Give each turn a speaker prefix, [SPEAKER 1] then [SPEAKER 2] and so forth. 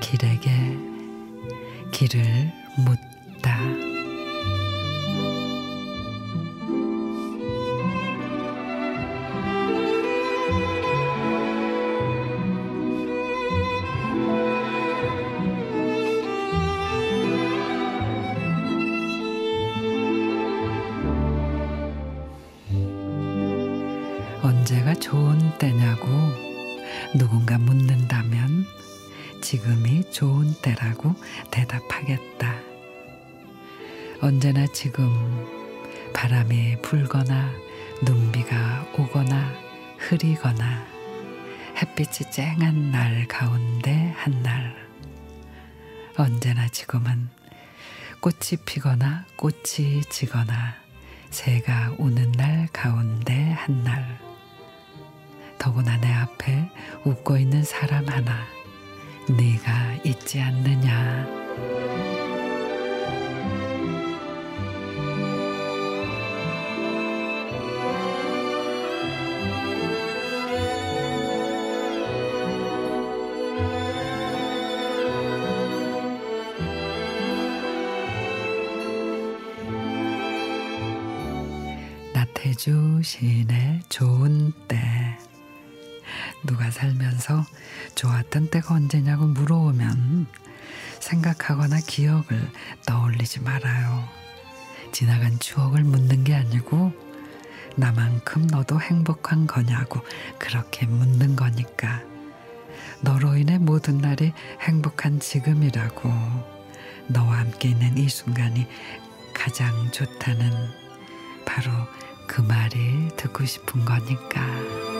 [SPEAKER 1] 길에게 길을 묻다. 언제가 좋은 때냐고 누군가 묻는다면 지금이 좋은 때라고 대답하겠다. 언제나 지금 바람이 불거나 눈비가 오거나 흐리거나 햇빛이 쨍한 날 가운데 한 날. 언제나 지금은 꽃이 피거나 꽃이 지거나 새가 우는 날 가운데. 더구나 내 앞에 웃고 있는 사람 하나. 네가 있지 않느냐. 나태주 시인의 좋은 때 누가 살면서 좋았던 때가 언제냐고 물어오면 생각하거나 기억을 떠올리지 말아요. 지나간 추억을 묻는 게 아니고 나만큼 너도 행복한 거냐고 그렇게 묻는 거니까 너로 인해 모든 날이 행복한 지금이라고 너와 함께 있는 이 순간이 가장 좋다는 바로 그 말이 듣고 싶은 거니까.